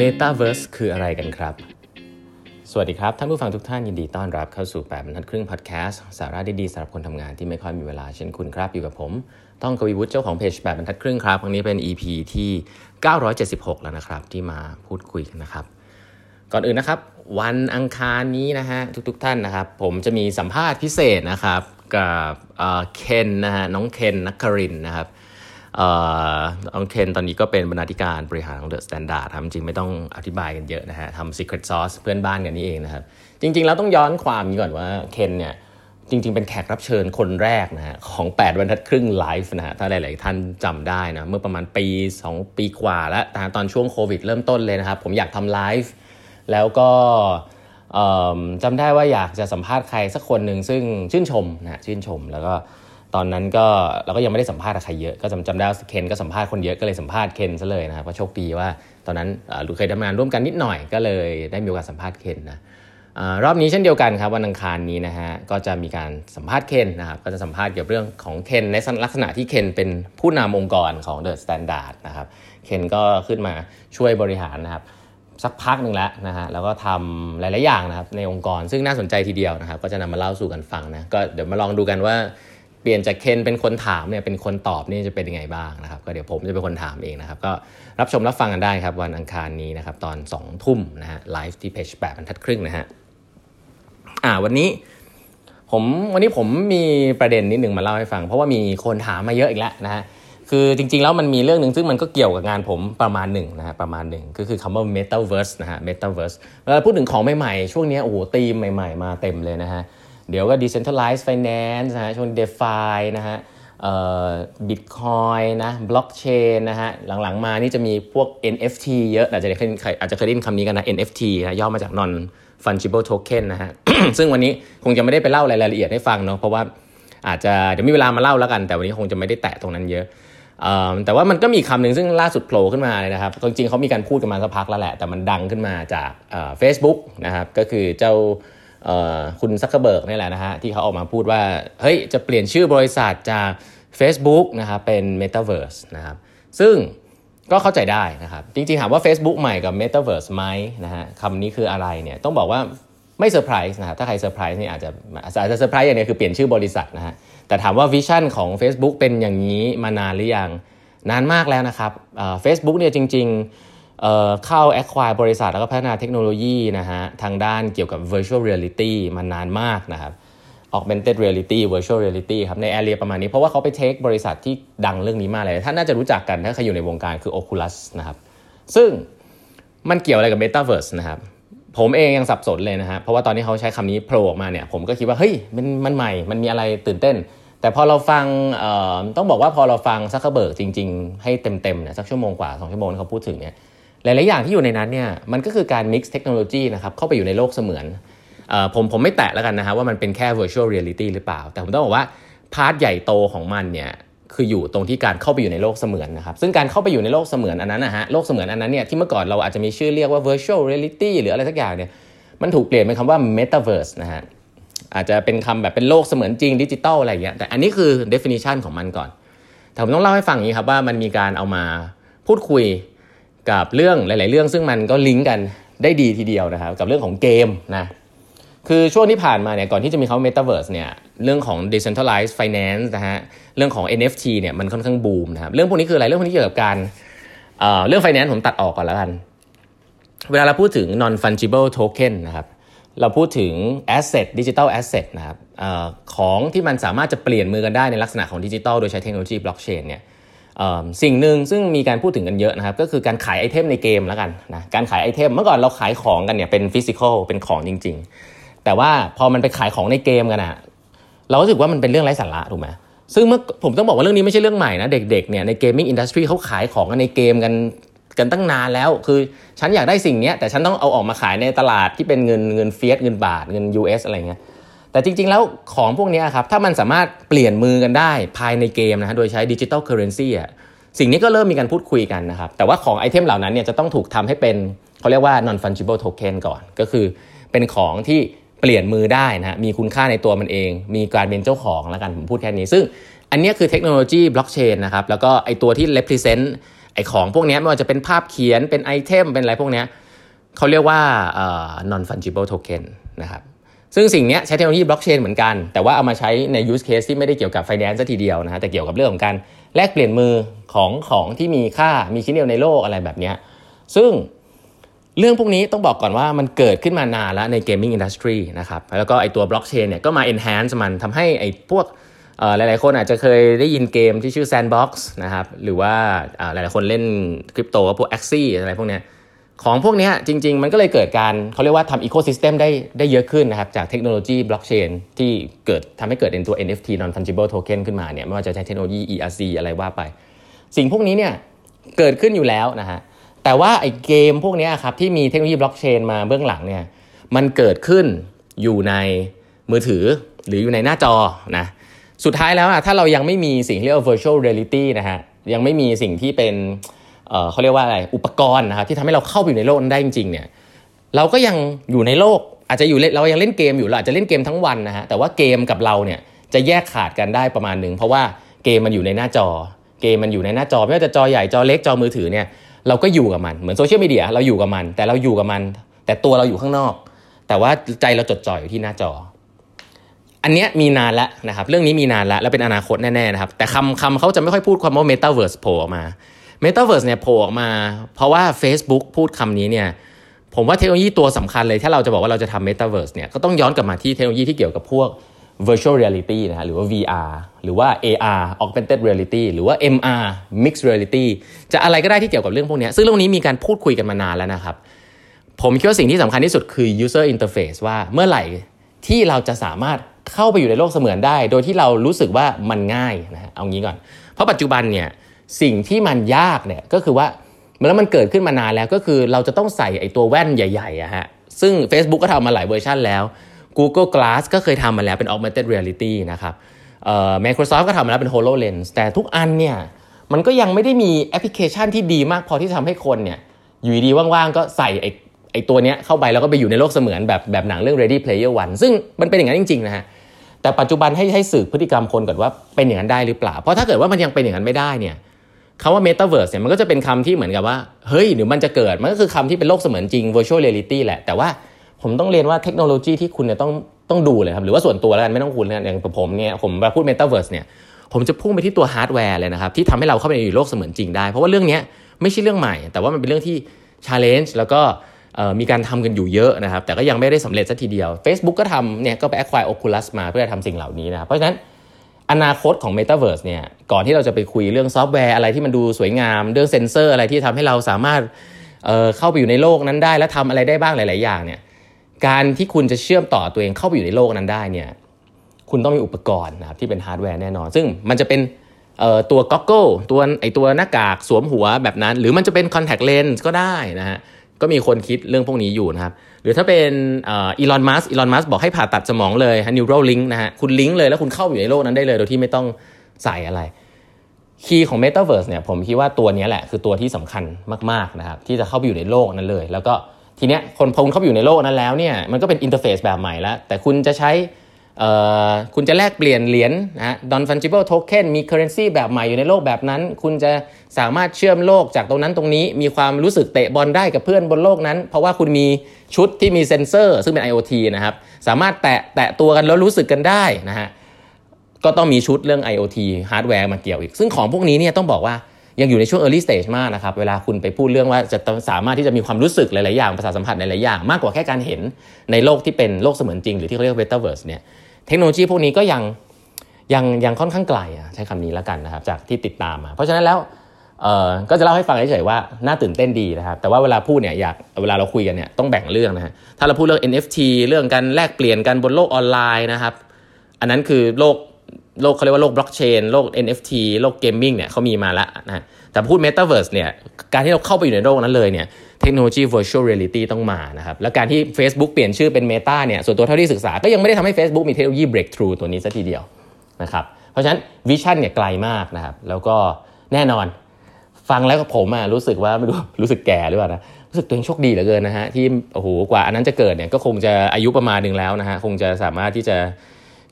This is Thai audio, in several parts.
Metaverse คืออะไรกันครับ สวัสดีครับ ท่านผู้ฟังทุกท่านยินดีต้อนรับเข้าสู่8บรรทัดครึ่งพอดแคสต์สาระดีๆสำหรับคนทำงานที่ไม่ค่อยมีเวลาเช่นคุณครับ อยู่กับผม ต้องกวีวุฒิเจ้าของเพจ8บรรทัดครึ่งครับครั้งนี้เป็น EP ที่ 976 แล้วนะครับ ที่มาพูดคุยกันนะครับ ก่อนอื่นนะครับ วันอังคารนี้นะฮะทุกๆ ท่านนะครับ ผมจะมีสัมภาษณ์พิเศษนะครับกับเคนนะฮะน้องเคนนักครินนะครับ น้องเคนตอนนี้ก็เป็นบรรณาธิการบริหารของ The Standard ครับจริงไม่ต้องอธิบายกันเยอะนะฮะทำ Secret Sauce เพื่อนบ้านกันนี่เองนะครับ จริง ๆ แล้วต้องย้อนความนี้ก่อนว่าเคนเนี่ยจริง ๆ เป็นแขกรับเชิญคนแรกนะฮะของ 8 บรรทัดครึ่งไลฟ์นะฮะถ้าหลาย ๆ ท่านจำได้นะ เมื่อประมาณปี 2 ปีกว่าแล้วตอนช่วงโควิดเริ่มต้นเลยนะครับ ผมอยากทำไลฟ์แล้วก็จำได้ว่าอยากจะสัมภาษณ์ใครสักคนหนึ่งซึ่งชื่นชมนะชื่นชมแล้วก็ ตอนนั้นก็เราก็ยังไม่ได้สัมภาษณ์ใครเยอะก็จำจำได้เคนก็สัมภาษณ์คนเยอะก็เลยสัมภาษณ์เคนซะเลยนะครับเพราะโชคดีว่าตอนนั้นเราเคยทำงานร่วมกันนิดหน่อยก็เลยได้มีโอกาสสัมภาษณ์เคนนะรอบนี้เช่นเดียวกันครับวันอังคารนี้นะฮะก็จะมีการสัมภาษณ์เคนนะครับก็จะสัมภาษณ์เกี่ยวกับเรื่องของเคนในลักษณะที่เคนเป็นผู้นำองค์กรของ The Standard นะครับเคนก็ขึ้นมาช่วยบริหารนะครับสักพักหนึ่งแล้วนะฮะแล้วก็ทำหลาย ๆ อย่างนะครับในองค์กรซึ่งน่าสนใจทีเดียวนะครับก็จะนำมาเล่าสู่กันฟังนะก็เดี๋ยวมาลองดูกันว่า เปลี่ยนจากเคนเป็นคนถามเนี่ยเป็นคนตอบนี่จะเป็นยังไงบ้างนะครับ ก็เดี๋ยวผมจะเป็นคนถามเองนะครับ ก็รับชมรับฟังกันได้ครับวันอังคารนี้นะครับตอน2ทุ่มนะฮะไลฟ์ที่เพจแปดบรรทัดครึ่งนะฮะอ่าวันนี้ผมวันนี้ผมมีประเด็นนิดหนึ่งมาเล่าให้ฟัง เพราะว่ามีคนถามมาเยอะอีกแล้วนะฮะคือจริงๆ แล้วมันมีเรื่องหนึ่งซึ่งมันก็เกี่ยวกับงานผมประมาณหนึ่งนะฮะประมาณหนึ่งก็คือคำว่า metaverse นะฮะ metaverse เวลาพูดถึงของใหม่ๆ ช่วงนี้โอ้โหตีมใหม่ ๆ มาเต็มเลยนะฮะ เดี๋ยวก็ decentralized finance นะฮะช่วง DeFi นะฮะเอ่อ Bitcoin นะ blockchain นะฮะหลังๆมานี่จะมีพวก NFT เยอะอาจจะเคยอาจจะเคยได้ยินคำนี้กันนะ NFT นะย่อมาจาก non fungible token นะฮะ ซึ่งวันนี้คงจะไม่ได้ไปเล่ารายละเอียดให้ฟังเนาะเพราะว่าอาจจะเดี๋ยวมีเวลามาเล่าแล้วกัน แต่วันนี้คงจะไม่ได้แตะตรงนั้นเยอะแต่ว่ามันก็มีคำหนึ่งซึ่งล่าสุดโผล่ขึ้นมาเลยนะครับ จริงๆเขามีการพูดกันมาสักพักแล้วแหละ แต่มันดังขึ้นมาจากเฟซบุ๊กนะครับก็คือเจ้า คุณซักเคอร์เบิร์กนี่แหละนะฮะที่เขาออกมาพูดว่า เฮ้ย จะเปลี่ยนชื่อบริษัทจาก Facebook นะครับเป็น Metaverse นะครับซึ่งก็เข้าใจได้นะครับ จริงๆ ถามว่า Facebook ใหม่กับ Metaverse ไหมนะฮะคำนี้คืออะไรเนี่ยต้องบอกว่าไม่เซอร์ไพรส์นะครับถ้าใครเซอร์ไพรส์นี่อาจจะอาจจะเซอร์ไพรส์อย่างนี้คือเปลี่ยนชื่อบริษัทนะฮะแต่ถามว่า vision ของ Facebook เป็นอย่างนี้มานานหรือยังนานมากแล้วนะครับเฟซบุ๊กเนี่ยจริง ๆ เขา acquire บริษัทแล้วก็พัฒนาเทคโนโลยีนะฮะทางด้านเกี่ยวกับ virtual reality มานานมากนะครับ augmented reality virtual reality ครับใน area ประมาณนี้ เพราะว่าเขาไป take บริษัทที่ดังเรื่องนี้มากเลย ท่านน่าจะรู้จักกันถ้าใครอยู่ในวงการคือ Oculus นะครับ ซึ่งมันเกี่ยวอะไรกับ Metaverse นะครับ ผมเองยังสับสนเลยนะฮะเพราะว่าตอนนี้เขาใช้คำนี้โผล่ออกมาเนี่ยผมก็คิดว่า เฮ้ยมันมันใหม่ มันมีอะไรตื่นเต้น แต่พอเราฟังต้องบอกว่าพอเราฟังซักเคอร์เบิร์กจริง ๆ ให้เต็มๆเนี่ยสักชั่วโมงกว่า2ชั่วโมงเขาพูดถึงเนี่ย หลาย ๆ อย่างที่อยู่ในนั้นเนี่ยมันก็คือการ mix เทคโนโลยีนะครับเข้าไปอยู่ในโลกเสมือนผมผมไม่แตะแล้วกันนะฮะว่ามันเป็นแค่ virtual reality หรือเปล่า แต่ผมต้องบอกว่า part ใหญ่โตของมันเนี่ยคืออยู่ตรงที่การเข้าไปอยู่ในโลกเสมือนนะครับซึ่งการเข้าไปอยู่ในโลกเสมือนอันนั้นนะฮะโลกเสมือนอันนั้นเนี่ยที่เมื่อก่อนเราอาจจะมีชื่อเรียกว่า virtual reality หรืออะไรสักอย่างเนี่ยมันถูกเปลี่ยนเป็นคำว่า metaverse นะฮะอาจจะเป็นคำแบบเป็นโลกเสมือนจริงดิจิตอลอะไรอย่างเงี้ยแต่อันนี้คือ definition ของมันก่อนแต่ผมต้องเล่าให้ฟังอย่างนี้ครับว่ามันมีการเอามาพูดคุย กับเรื่องหลาย ๆ เรื่องซึ่งมันก็ลิงก์กันได้ดีทีเดียวนะครับกับเรื่องของเกมนะคือช่วงที่ผ่านมาเนี่ยก่อนที่จะมีเขา Metaverse เนี่ยเรื่องของ decentralized finance นะฮะเรื่องของ NFT เนี่ยมันค่อนข้างบูมนะครับเรื่องพวกนี้คืออะไรเรื่องพวกนี้เกี่ยวกับการเเรื่อง finance ผมตัดออกก่อนแล้วกัน เวลาเราพูดถึง non fungible token นะครับเราพูดถึง asset digital asset นะครับอของที่มันสามารถจะเปลี่ยนมือกันได้ในลักษณะของดิจิทัลโดยใช้เทคโนโลยีบล็อกเชนเนี่ย สิ่งหนึ่งซึ่งมีการพูดถึงกันเยอะนะครับก็คือการขาย item ในเกมแล้วกันนะการขาย item เมื่อก่อนเราขายของกันเนี่ยเป็น physical เป็นของจริง ๆ แต่ว่าพอมันไปขายของในเกมกันอะเราก็รู้สึกว่ามันเป็นเรื่องไร้สาระถูกไหมซึ่งเมื่อผมต้องบอกว่าเรื่องนี้ไม่ใช่เรื่องใหม่นะเด็กๆเนี่ยใน gaming industry เขาขายของกันในเกมกันกันตั้งนานแล้ว คือฉันอยากได้สิ่งนี้แต่ฉันต้องเอาออกมาขายในตลาดที่เป็นเงินเงิน fiat เงินบาทเงิน US อะไรเงี้ย แต่จริง ๆ แล้วของพวกนี้ครับถ้ามันสามารถเปลี่ยนมือกันได้ภายในเกมนะฮะโดยใช้ digital currency อะสิ่งนี้ก็เริ่มมีการพูดคุยกันนะครับ แต่ว่าของไอเทมเหล่านั้นเนี่ยจะต้องถูกทำให้เป็นเขาเรียกว่า non fungible token ก่อน ก็คือเป็นของที่เปลี่ยนมือได้นะฮะมีคุณค่าในตัวมันเอง มีการเป็นเจ้าของแล้วกันผมพูดแค่นี้ ซึ่งอันนี้คือเทคโนโลยีบล็อกเชนนะครับแล้วก็ไอตัวที่ represent ไอของพวกนี้ไม่ว่าจะเป็นภาพเขียนเป็นไอเทมเป็นอะไรพวกนี้เขาเรียกว่า non fungible token นะครับ ซึ่งสิ่งนี้ใช้เทคโนโลยีบล็อกเชนเหมือนกัน แต่ว่าเอามาใช้ใน use case ที่ไม่ได้เกี่ยวกับ finance ทีเดียวนะฮะแต่เกี่ยวกับเรื่องของการแลกเปลี่ยนมือของของที่มีค่ามีชิ้นเดียวในโลกอะไรแบบนี้ซึ่งเรื่องพวกนี้ต้องบอกก่อนว่ามันเกิดขึ้นมานานแล้วใน gaming industry นะครับแล้วก็ไอตัวบล็อกเชนเนี่ยก็มา enhance มันทำให้ไอพวกหลายๆคนอาจจะเคยได้ยินเกมที่ชื่อ Sandbox นะครับหรือว่าหลายๆคนเล่นคริปโตก็พวก Axie อะไรพวกเนี้ย ของพวกนี้จริง ๆ มันก็เลยเกิดการเขาเรียกว่าทำ ecosystem ได้ได้เยอะขึ้นนะครับ จากเทคโนโลยีบล็อกเชนที่เกิดทำให้เกิดเป็นตัว NFT non fungible token ขึ้นมาเนี่ยไม่ว่าจะใช้เทคโนโลยี ERC อะไรว่าไป สิ่งพวกนี้เนี่ยเกิดขึ้นอยู่แล้วนะฮะแต่ว่าไอ้เกมพวกนี้ครับที่มีเทคโนโลยีบล็อกเชนมาเบื้องหลังเนี่ยมันเกิดขึ้นอยู่ในมือถือหรืออยู่ในหน้าจอนะสุดท้ายแล้วถ้าเรายังไม่มีสิ่งที่เรียกว่า virtual reality นะฮะยังไม่มีสิ่งที่เป็น เขาเรียกว่าอะไรอุปกรณ์นะครับที่ทำให้เราเข้าไปอยู่ในโลกนั้นได้จริงๆเนี่ยเราก็ยังอยู่ในโลกอาจจะอยู่เรายังเล่นเกมอยู่เราอาจจะเล่นเกมทั้งวันนะฮะแต่ว่าเกมกับเราเนี่ยจะแยกขาดกันได้ประมาณหนึ่งเพราะว่าเกมมันอยู่ในหน้าจอ เกมมันอยู่ในหน้าจอไม่ว่าจะจอใหญ่จอเล็กจอมือถือเนี่ยเราก็อยู่กับมันเหมือนโซเชียลมีเดียเราอยู่กับมัน แต่เราอยู่กับมัน แต่ตัวเราอยู่ข้างนอก แต่ว่าใจเราจดจ่ออยู่ที่หน้าจอ อันนี้มีนานแล้วนะครับเรื่องนี้มีนานแล้วและเป็นอนาคตแน่ๆนะครับแต่คำคำเขาจะไม่ค่อยพูดความว่า Metaverse โผล่ออกมา Metaverse เนี่ยโผล่ออกมา เพราะว่า Facebook พูดคำนี้เนี่ยผมว่าเทคโนโลยีตัวสำคัญเลย ถ้าเราจะบอกว่าเราจะทำ Metaverse เนี่ยก็ต้องย้อนกลับมาที่เทคโนโลยีที่เกี่ยวกับพวก virtual reality นะฮะหรือว่า VR หรือว่า AR augmented reality หรือว่า MR mixed reality จะอะไรก็ได้ที่เกี่ยวกับเรื่องพวกนี้ซึ่งเรื่องนี้มีการพูดคุยกันมานานแล้วนะครับ ผมคิดว่าสิ่งที่สำคัญที่สุดคือ user interface ว่าเมื่อไหร่ที่เราจะสามารถเข้าไปอยู่ในโลกเสมือนได้ โดยที่เรารู้สึกว่ามันง่ายนะฮะเอางี้ก่อน เพราะปัจจุบันเนี่ย สิ่งที่มันยากเนี่ยก็คือว่าแล้วมันเกิดขึ้นมานานแล้วก็คือเราจะต้องใส่ไอ้ตัวแว่นใหญ่ๆอะฮะซึ่ง Facebook ก็ทำมาหลายเวอร์ชันแล้ว Google Glass ก็เคยทำมาแล้วเป็น augmented reality นะครับเอ่อ Microsoft ก็ทำมาแล้วเป็น HoloLens แต่ทุกอันเนี่ยมันก็ยังไม่ได้มีแอปพลิเคชันที่ดีมากพอที่ทำให้คนเนี่ยอยู่ดีว่างๆ ก็ใส่ไอ้ไอ้ตัวเนี้ยเข้าไปแล้วก็ไปอยู่ในโลกเสมือนแบบแบบหนังเรื่อง Ready Player One ซึ่งมันเป็นอย่างนั้นจริงๆนะฮะแต่ปัจจุบันให้ให้สืบพฤติกรรมคนก่อนว่าเป็นอย่างนั้นได้หรือเปล่า เพราะถ้าเกิดว่ามันยังเป็นอย่างนั้นไม่ได้เนี่ย คำว่า Metaverse เนี่ยมันก็จะเป็นคำที่เหมือนกับว่า เฮ้ยหรือมันจะเกิด มันก็คือคำที่เป็นโลกเสมือนจริง virtual reality แหละ แต่ว่าผมต้องเรียนว่าเทคโนโลยีที่คุณเนี่ยต้องต้องดูเลยครับหรือว่าส่วนตัวแล้วกันไม่ต้องคุณอย่างผมเนี่ยผมมาพูด Metaverse เนี่ยผมจะพุ่งไปที่ตัวฮาร์ดแวร์เลยนะครับที่ทำให้เราเข้าไปอยู่โลกเสมือนจริงได้เพราะว่าเรื่องนี้ไม่ใช่เรื่องใหม่ แต่ว่ามันเป็นเรื่องที่ challenge แล้วก็มีการทำกันอยู่เยอะนะครับแต่ก็ยังไม่ได้สำเร็จสักทีเดียว Facebook ก็ทำเนี่ยก็ไป acquire Oculus มาเพื่อทำสิ่งเหล่านี้นะครับเพราะฉะนั้น อนาคตของ Metaverse เนี่ยก่อนที่เราจะไปคุยเรื่องซอฟต์แวร์อะไรที่มันดูสวยงาม เรื่องเซนเซอร์อะไรที่ทำให้เราสามารถเเข้าไปอยู่ในโลกนั้นได้ และทำอะไรได้บ้างหลาย ๆ อย่างเนี่ยการที่คุณจะเชื่อมต่อตัวเองเข้าไปอยู่ในโลกนั้นได้เนี่ยคุณต้องมีอุปกรณ์นะครับที่เป็นฮาร์ดแวร์แน่นอน ซึ่งมันจะเป็นตัว goggle ตัวไอตัวหน้ากากสวมหัวแบบนั้น หรือมันจะเป็นคอนแทคเลนส์ก็ได้นะฮะก็มีคนคิดเรื่องพวกนี้อยู่นะครับ หรือถ้าเป็น Elon Musk Elon Musk บอกให้ผ่าตัดสมองเลยฮะ Neuralink นะฮะคุณลิงก์เลยแล้วคุณเข้าอยู่ในโลกนั้นได้เลย โดยที่ไม่ต้องใส่อะไรkey ของ Metaverse เนี่ยผมคิดว่าตัวนี้แหละคือตัวที่สำคัญมากๆนะครับที่จะเข้าไปอยู่ในโลกนั้นเลย แล้วก็ทีเนี้ยคุณพุ่งเข้าไปอยู่ในโลกนั้นแล้วเนี่ยมันก็เป็น interface แบบใหม่แล้ว แต่คุณจะใช้ คุณจะแลกเปลี่ยนเหรียญนะ non fungible token มี currency แบบใหม่อยู่ในโลกแบบนั้น คุณจะสามารถเชื่อมโลกจากตรงนั้นตรงนี้ มีความรู้สึกเตะบอลได้กับเพื่อนบนโลกนั้น เพราะว่าคุณมีชุดที่มีเซ็นเซอร์ ซึ่งเป็น IoT นะครับ สามารถแตะแตะตัวกันแล้วรู้สึกกันได้นะฮะ ก็ต้องมีชุดเรื่อง IoT ฮาร์ดแวร์มาเกี่ยวอีก ซึ่งของพวกนี้เนี่ยต้องบอกว่ายังอยู่ในช่วง early stage มากนะครับ เวลาคุณไปพูดเรื่องว่าจะสามารถที่จะมีความรู้สึกหลาย ๆ อย่าง ประสาทสัมผัสหลาย ๆ อย่าง มากกว่าแค่การเห็นในโลกที่เป็นโลกเสมือนจริง หรือที่เขาเรียก metaverse เนี่ย เทคโนโลยีพวกนี้ก็ยังยังยังค่อนข้างไกลใช้คำนี้แล้วกันนะครับจากที่ติดตามมา เพราะฉะนั้นแล้วก็จะเล่าให้ฟังเฉยๆว่าน่าตื่นเต้นดีนะครับ แต่ว่าเวลาพูดเนี่ยอยากเวลาเราคุยกันเนี่ยต้องแบ่งเรื่องนะฮะถ้าเราพูดเรื่อง NFT เรื่องการแลกเปลี่ยนกันบนโลกออนไลน์นะครับ อันนั้นคือโลกโลกเขาเรียกว่าโลกบล็อกเชนโลก NFT โลก gaming เนี่ยเขามีมาแล้วนะแต่พูด Metaverse เนี่ยการที่เราเข้าไปอยู่ในโลกนั้นเลยเนี่ย เทคโนโลยี virtual reality ต้องมานะครับ แล้วการที่ Facebook เปลี่ยนชื่อเป็น Meta เนี่ย ส่วนตัวเท่าที่ศึกษา ก็ยังไม่ได้ทำให้ Facebook มีเทคโนโลยี breakthrough ตัวนี้ซะทีเดียวนะครับ เพราะฉะนั้น vision เนี่ยไกลมากนะครับ แล้วก็แน่นอน ฟังแล้วผมอะรู้สึกว่าไม่รู้รู้สึกแก่หรือเปล่านะ รู้สึกตัวเองโชคดีเหลือเกินนะฮะที่โอ้โหกว่าอันนั้นจะเกิดเนี่ยก็คงจะอายุประมาณหนึ่งแล้วนะฮะคงจะสามารถที่จะ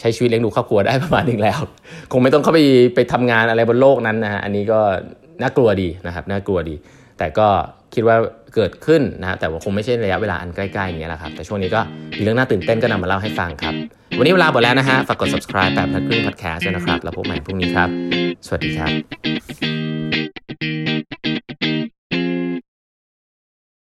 ใช้ชีวิตเลี้ยงดูครอบครัวได้ประมาณหนึ่งแล้ว คงไม่ต้องเข้าไปไปทำงานอะไรบนโลกนั้นนะฮะอันนี้ก็น่ากลัวดีนะครับน่ากลัวดี แต่ก็ คิดว่าเกิดขึ้นนะแต่ว่าคงไม่ใช่ระยะเวลาอันใกล้ๆอย่างเงี้ยแหละครับ แต่ช่วงนี้ก็มีเรื่องน่าตื่นเต้นก็นำมาเล่าให้ฟังครับ วันนี้เวลาหมดแล้วนะฮะ ฝากกด subscribe แบบพักครึ่ง podcast ด้นะครับ แล้วพบใหม่พรุ่งนี้ครับ สวัสดีครับ